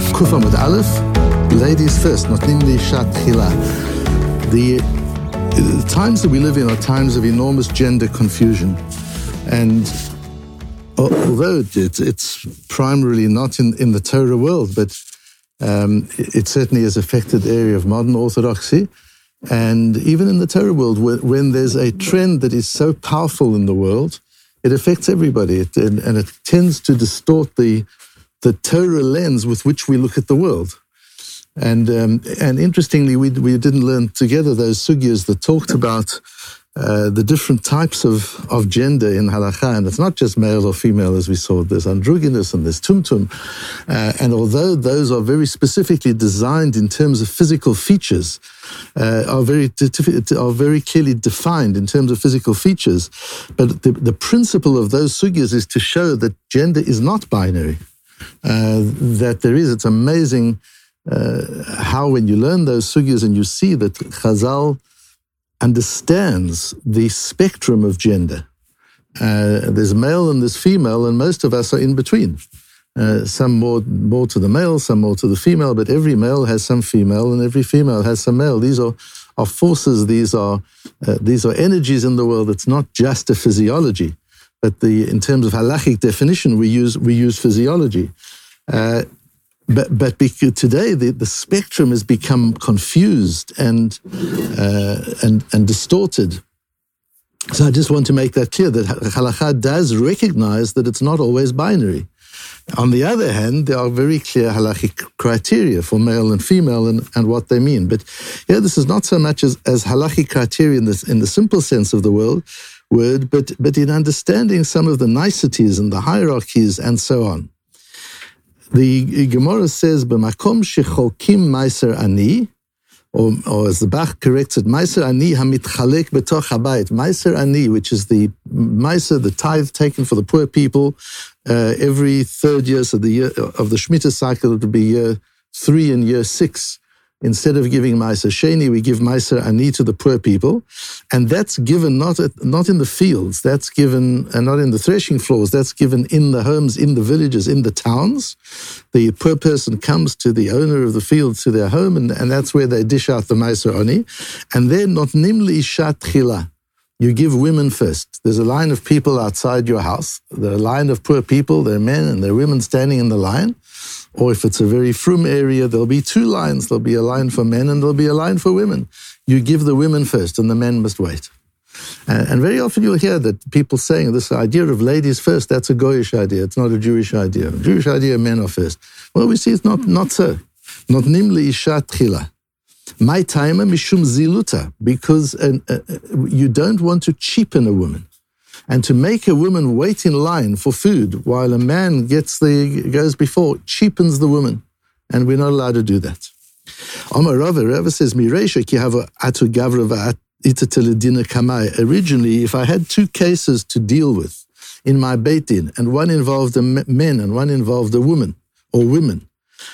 Daf with Aleph, ladies first, not namely Shat Chila. The, times that we live in are times of enormous gender confusion. And although it's, it's primarily not in, in the Torah world, but um, it certainly has affected the area of modern orthodoxy. And even in the Torah world, when there's a trend that is so powerful in the world, it affects everybody, it, and, and, it tends to distort the the Torah lens with which we look at the world. And um, and interestingly, we we didn't learn together those sugyas that talked about uh, the different types of, of gender in halakha, and it's not just male or female as we saw. There's androgynous and there's tumtum, uh, and although those are very specifically designed in terms of physical features, uh, are very are very clearly defined in terms of physical features, but the, the principle of those sugyas is to show that gender is not binary. Uh, that there is. It's amazing uh, how when you learn those sugyas and you see that Chazal understands the spectrum of gender. Uh, there's male and there's female, and most of us are in between. Uh, some more more to the male, some more to the female, but every male has some female, and every female has some male. These are, are forces. These are uh, these are energies in the world. It's not just a physiology, but the in terms of halachic definition, we use we use physiology. Uh, but but today the, the spectrum has become confused and uh, and and distorted. So I just want to make that clear that halakha does recognize that it's not always binary. On the other hand, there are very clear halachic criteria for male and female and, and what they mean. But yeah, this is not so much as, as halachic criteria in, this, in the simple sense of the word, word, but, but in understanding some of the niceties and the hierarchies and so on. The Gemara says, "B'makom shecholkim meiser ani," or, or as the Bach corrects it, "meiser ani hamitchalek betoch habayit." Meiser ani, which is the meiser, the tithe taken for the poor people, uh, every third year, so the year of the Shemitah cycle, it would be year three and year six. Instead of giving Meiser Sheni, we give Meiser Ani to the poor people. And that's given not, at, not in the fields, that's given, and not in the threshing floors, that's given in the homes, in the villages, in the towns. The poor person comes to the owner of the field, to their home, and, and that's where they dish out the Meiser Ani. And then, not nimli chila. You give women first. There's a line of people outside your house. There are a line of poor people. There are men and there are women standing in the line. Or if it's a very frum area, there'll be two lines. There'll be a line for men and there'll be a line for women. You give the women first and the men must wait. And, very often you'll hear that people saying this idea of ladies first, that's a Goyish idea. It's not a Jewish idea. Jewish idea, men are first. Well, we see it's not, not so. Not nimli isha tchila. My timer mishum ziluta, because uh, uh, you don't want to cheapen a woman. And to make a woman wait in line for food while a man gets the goes before cheapens the woman, and we're not allowed to do that. Omar Rava, Rava says, Miresha ki have atu gavra kamai. Originally, if I had two cases to deal with in my Beit Din, and one involved a men and one involved a woman or women,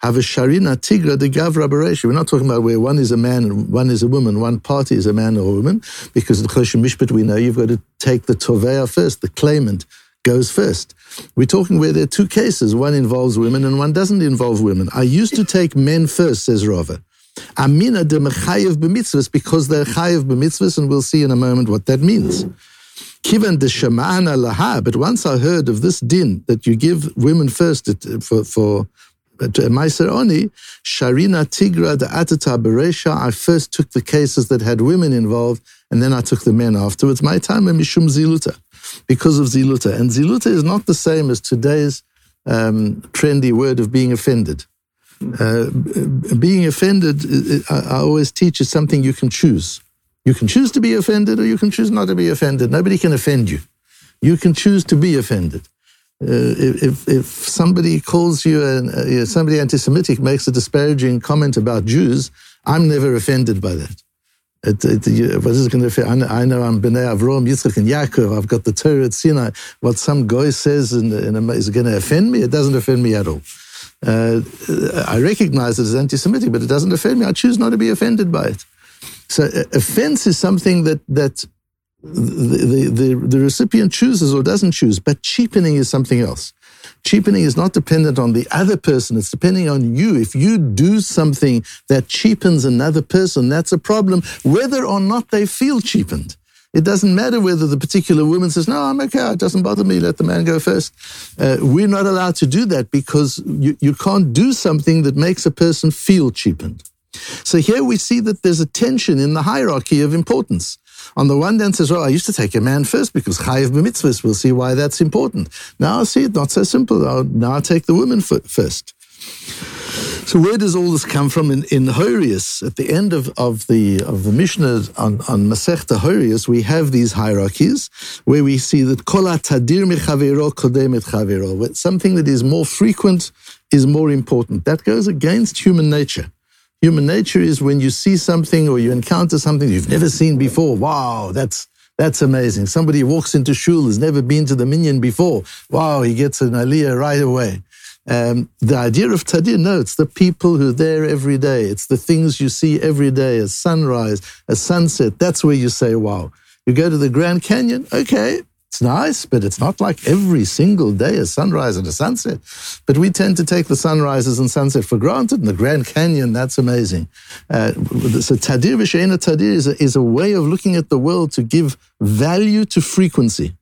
have a sharina tigra de gavra bereshi. We're not talking about where one is a man and one is a woman, one party is a man or a woman, because the Choshen Mishpat we know you've got to take the tovea first, the claimant goes first. We're talking where there are two cases, one involves women and one doesn't involve women. I used to take men first, says Rava. Amina de mechayev b'mitzvahs, because they're chayev b'mitzvahs, and we'll see in a moment what that means. Kivan de shamana laha, but once I heard of this din, that you give women first for, for Meiser Oni, Sharina Tigra Atata Beresha, I first took the cases that had women involved, and then I took the men afterwards. My time Mishum Ziluta, because of Ziluta. And Ziluta is not the same as today's um, trendy word of being offended. Uh, being offended, I always teach, is something you can choose. You can choose to be offended or you can choose not to be offended. Nobody can offend you. You can choose to be offended. Uh, if, if somebody calls you, an, uh, somebody anti-Semitic makes a disparaging comment about Jews, I'm never offended by that. It, it, what is going to I know I'm Bnei Avram, Yitzchak, and Yaakov. I've got the Torah at Sinai. What some guy says in, in is going to offend me. It doesn't offend me at all. Uh, I recognize it as anti-Semitic, but it doesn't offend me. I choose not to be offended by it. So uh, offense is something that that the, the, the, recipient chooses or doesn't choose, but cheapening is something else. Cheapening is not dependent on the other person, it's depending on you. If you do something that cheapens another person, that's a problem, whether or not they feel cheapened. It doesn't matter whether the particular woman says, No, I'm okay, it doesn't bother me, let the man go first. Uh, we're not allowed to do that because you, you can't do something that makes a person feel cheapened. So here we see that there's a tension in the hierarchy of importance. On the one hand, says, well, I used to take a man first because chayiv b'mitzvahs. We'll see why that's important. Now I see it not so simple. Now I take the woman first. So where does all this come from? In, in Horius, at the end of, of the of the Mishnah on, on Masechta Horius, we have these hierarchies where we see that kol tadir mechavero kodem chavero. Something that is more frequent is more important. That goes against human nature. Human nature is when you see something or you encounter something you've never seen before. Wow, that's that's amazing. Somebody walks into shul, has never been to the minyan before. Wow, he gets an aliyah right away. Um, the idea of tadir, no, it's the people who are there every day. It's the things you see every day, a sunrise, a sunset. That's where you say, wow. You go to the Grand Canyon, okay, it's nice, but it's not like every single day a sunrise and a sunset. But we tend to take the sunrises and sunset for granted. And the Grand Canyon, that's amazing. Uh, so tadir v'she'ena tadir is a, is a way of looking at the world to give value to frequency.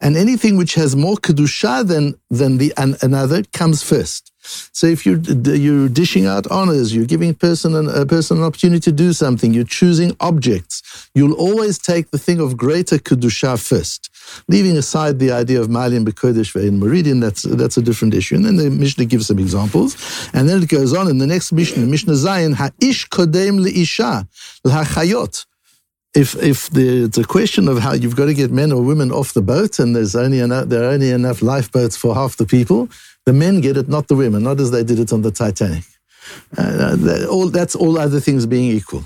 And anything which has more kedusha than than the an, another comes first. So if you're you're dishing out honors, you're giving person an, a person an opportunity to do something, you're choosing objects, you'll always take the thing of greater kedusha first. Leaving aside the idea of Malim Bekodesh in Meridian, that's that's a different issue. And then the Mishnah gives some examples, and then it goes on in the next Mishnah, Mishnah Zion, Ha'ish kodem leisha l'hachayot if if the, it's a question of how you've got to get men or women off the boat, and there's only enough, there are only enough lifeboats for half the people, the men get it, not the women, not as they did it on the Titanic. Uh, that, all, that's all other things being equal.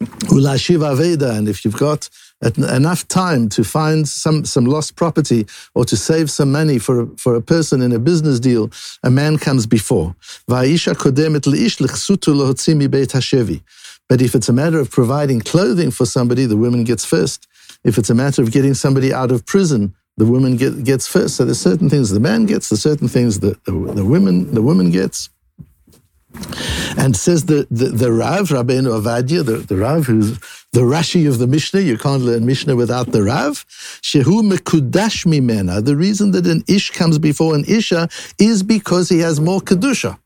Ulashiv Veda, and if you've got enough time to find some, some lost property or to save some money for for a person in a business deal, a man comes before. But if it's a matter of providing clothing for somebody, the woman gets first. If it's a matter of getting somebody out of prison, the woman get, gets first. So there's certain things the man gets, there's certain things the, the, the the woman gets. And says the, the, the Rav, Rabbeinu Ovadia, the, the Rav, who's the Rashi of the Mishnah, you can't learn Mishnah without the Rav, Shehu Mekudash Mimena. The reason that an Ish comes before an Isha is because he has more Kedusha.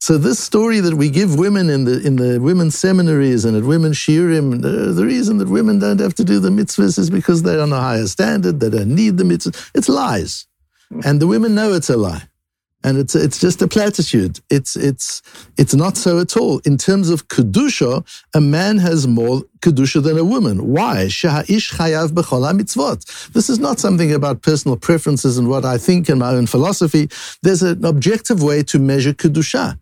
So this story that we give women in the in the women's seminaries and at women's shiurim, the, the, reason that women don't have to do the mitzvahs is because they're on a higher standard, they don't need the mitzvahs. It's lies, and the women know it's a lie, and it's it's just a platitude. It's it's it's not so at all. In terms of kedusha, a man has more kedusha than a woman. Why? This is not something about personal preferences and what I think and my own philosophy. There's an objective way to measure kedusha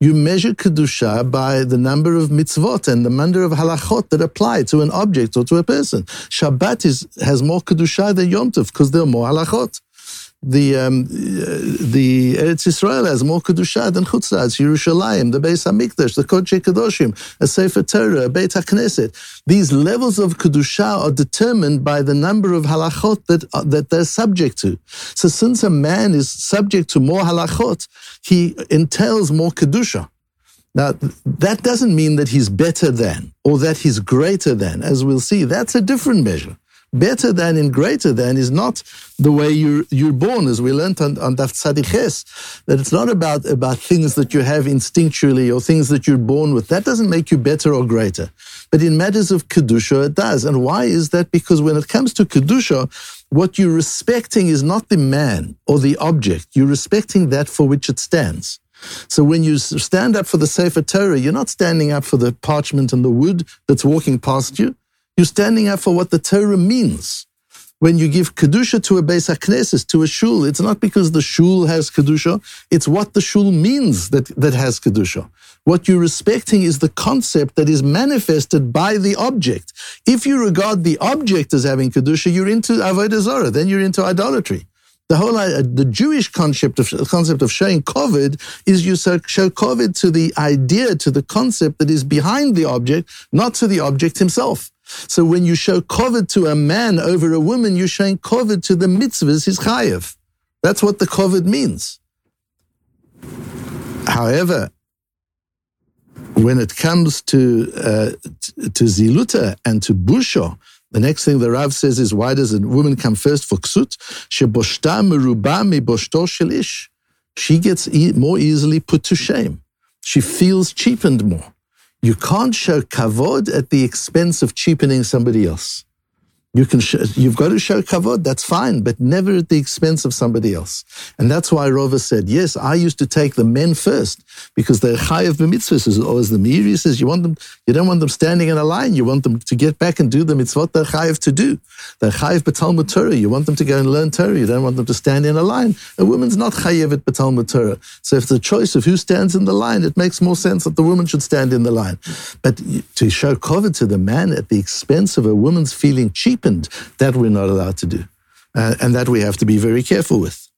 you measure kedusha by the number of mitzvot and the number of halachot that apply to an object or to a person. Shabbat is, has more kedusha than Yom Tov because there are more halachot the um, the Eretz Israel has more kedusha than Chutzlatz, Yerushalayim, the Beis Hamikdash, the Kodesh Kedoshim, a Sefer Torah, a Beit HaKnesset. These levels of kedusha are determined by the number of halachot that uh, that they're subject to. So, since a man is subject to more halachot, he entails more kedusha. Now, that doesn't mean that he's better than or that he's greater than, as we'll see. That's a different measure better than and greater than is not the way you're, you're born, as we learned on, on Daf Tzadiches, that it's not about, about things that you have instinctually or things that you're born with. That doesn't make you better or greater. But in matters of Kedusha, it does. And why is that? Because when it comes to Kedusha, what you're respecting is not the man or the object. You're respecting that for which it stands. So when you stand up for the Sefer Torah, you're not standing up for the parchment and the wood that's walking past you. You're standing up for what the Torah means. When you give Kedusha to a Beis HaKnesses, to a shul, it's not because the shul has Kedusha, it's what the shul means that, that has Kedusha. What you're respecting is the concept that is manifested by the object. If you regard the object as having Kedusha, you're into Avodah Zarah, then you're into idolatry. The whole uh, the Jewish concept of concept of showing kavod is you show kavod to the idea, to the concept that is behind the object, not to the object himself. So when you show kavod to a man over a woman, you're showing kavod to the mitzvahs, his chayev. That's what the kavod means. However, when it comes to uh, to ziluta and to busho, the next thing the Rav says is, why does a woman come first for ksut? Sheboshta. She gets more easily put to shame. She feels cheapened more. You can't show kavod at the expense of cheapening somebody else. You can, you've got to show kavod, that's fine, but never at the expense of somebody else. And that's why Rova said, yes, I used to take the men first because they're chayav b'mitzvahs. Or as the Meiri says, you want them, you don't want them standing in a line. You want them to get back and do the mitzvot they're chayav to do. They're chayav b'talmud Torah. You want them to go and learn Torah. You don't want them to stand in a line. A woman's not chayav at b'talmud Torah. So if the choice of who stands in the line, it makes more sense that the woman should stand in the line. But to show kavod to the man at the expense of a woman's feeling cheap that we're not allowed to do. Uh, and that we have to be very careful with.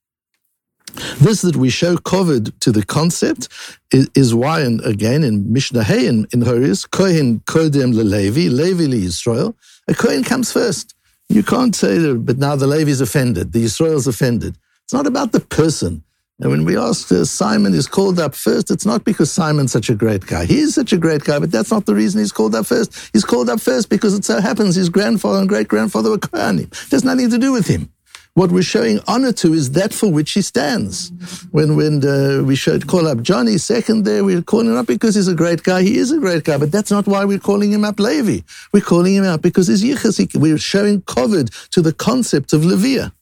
This that we show kavod to the concept is, is why, and again in Mishnah Hay in, in Horus, Kohen Kodem Levi, Levi le Israel, a Kohen comes first. You can't say that, but now the Levi is offended, the Israel's offended. It's not about the person. And when we ask uh, Simon is called up first, it's not because Simon's such a great guy. He is such a great guy, but that's not the reason he's called up first. He's called up first because it so happens his grandfather and great grandfather were Kohanim. Has nothing to do with him. What we're showing honor to is that for which he stands. When when uh, we showed call up Johnny second there, we're calling him up because he's a great guy. He is a great guy, but that's not why we're calling him up Levi. We're calling him up because he's yichus. We're showing kavod to the concept of Leviah.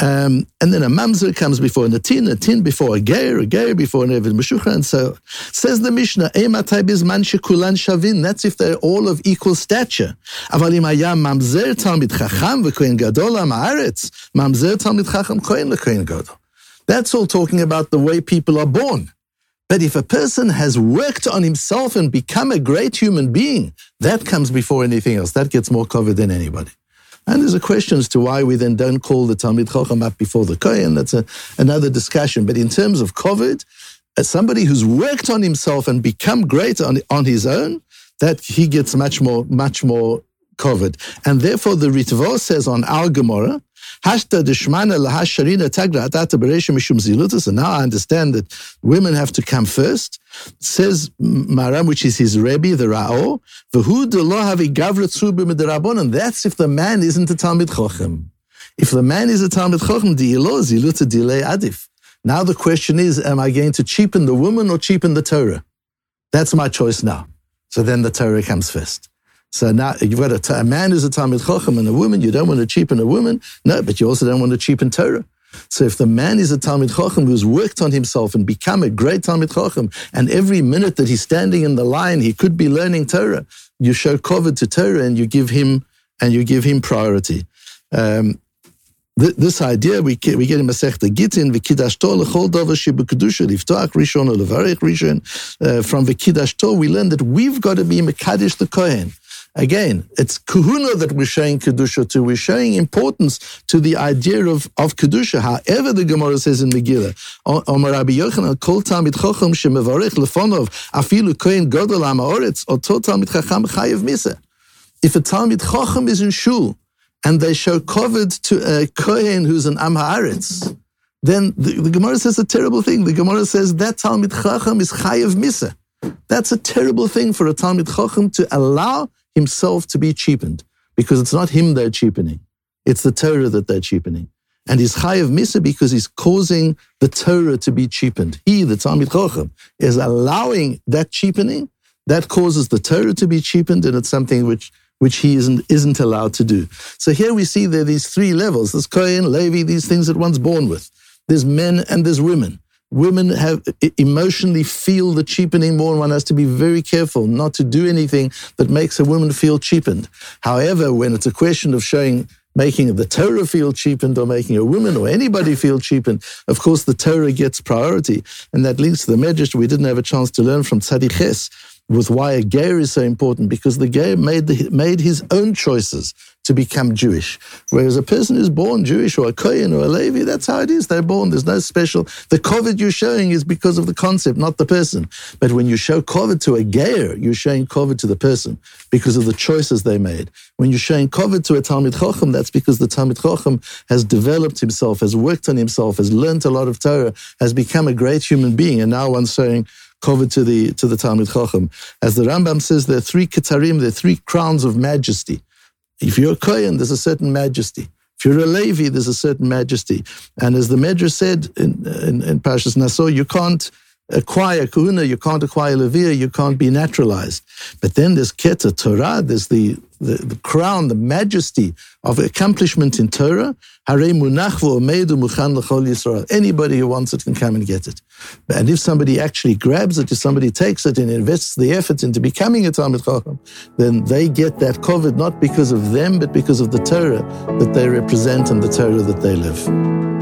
Um, and then a mamzer comes before a tin, a tin before a ger, a ger before an eved meshucha, and so says the Mishnah, "Ematai bizman shekulan shavin." That's if they're all of equal stature. Aval im mamzer talmid chacham v'kohen gadol ha'aretz, mamzer talmid chacham kohen lekohen gadol. That's all talking about the way people are born. But if a person has worked on himself and become a great human being, that comes before anything else. That gets more kavod than anybody. And there's a question as to why we then don't call the Talmid Chacham up before the Kohen. That's a, another discussion. But in terms of kavod, as somebody who's worked on himself and become great on, on his own, that he gets much more, much more kavod. And therefore the Ritva says on our Gemara, Hashta deshmana lahasharina tagra atata beresha mishum zilutus. And now I understand that women have to come first. Says Maram, which is his Rebbe, the Ra'o, v'hu de lo havi gavra tzu And that's if the man isn't a Talmid Chochem. If the man is a Talmid Chochem, di'ilo ziluta dilei adif. Now the question is, am I going to cheapen the woman or cheapen the Torah? That's my choice now. So then the Torah comes first. So now you've got a, a man who's a Talmid Chochem and a woman. You don't want to cheapen a woman. No, but you also don't want to cheapen Torah. So if the man is a Talmid Chochem who's worked on himself and become a great Talmid Chochem, and every minute that he's standing in the line, he could be learning Torah, you show kavod to Torah and you give him and you give him priority. Um, this idea we get, we get in Masechta Gittin v'kidashto lechol davar shebekadusha liftoach rishon or rishon. Uh, from v'kidashto we learn that we've got to be mekadesh the kohen. Again, it's kahuna that we're showing kedusha to. We're showing importance to the idea of, of kedusha. However, the Gemara says in Megillah, Omar Rabbi Yochanan, kol talmid chacham shemevarich lefonov afilu kohen godol amaoretz or to talmid chacham chayev misa. If a talmid chacham is in shul and they show kavod to a kohen who's an am haaretz, then the, the, Gemara says a terrible thing. The Gemara says that talmid chacham is chayev misa. That's a terrible thing for a talmid chacham to allow himself to be cheapened because it's not him they're cheapening. It's the Torah that they're cheapening. And he's chayav misa because he's causing the Torah to be cheapened. He, the Talmid Chochem, is allowing that cheapening. That causes the Torah to be cheapened, and it's something which which he isn't isn't allowed to do. So here we see there are these three levels: there's Kohen, Levi, these things that one's born with. There's men and there's women women have emotionally feel the cheapening more, and one has to be very careful not to do anything that makes a woman feel cheapened. However, when it's a question of showing making the Torah feel cheapened or making a woman or anybody feel cheapened, of course the Torah gets priority. And that links to the Medrash we didn't have a chance to learn from Tzaddik Ches with why a ger is so important, because the ger made, made his own choices to become Jewish. Whereas a person who's born Jewish or a Kohen or a Levi, that's how it is. They're born. There's no special. The kavod you're showing is because of the concept, not the person. But when you show kavod to a ger, you're showing kavod to the person because of the choices they made. When you're showing kavod to a Talmid Chochem, that's because the Talmid Chochem has developed himself, has worked on himself, has learned a lot of Torah, has become a great human being. And now one's saying, kavod to the to the Talmid Chochem. As the Rambam says, there are three ketarim, there are three crowns of majesty. If you're a Kohen, there's a certain majesty. If you're a Levi, there's a certain majesty. And as the Medrash said in, in, in Parashas Naso, you can't acquire kahuna, you can't acquire levia, you can't be naturalized. But then there's keta Torah, there's the, the, the crown, the majesty of accomplishment in Torah. Anybody who wants it can come and get it. And if somebody actually grabs it, if somebody takes it and invests the effort into becoming a Talmid Chacham, then they get that kavod not because of them, but because of the Torah that they represent and the Torah that they live.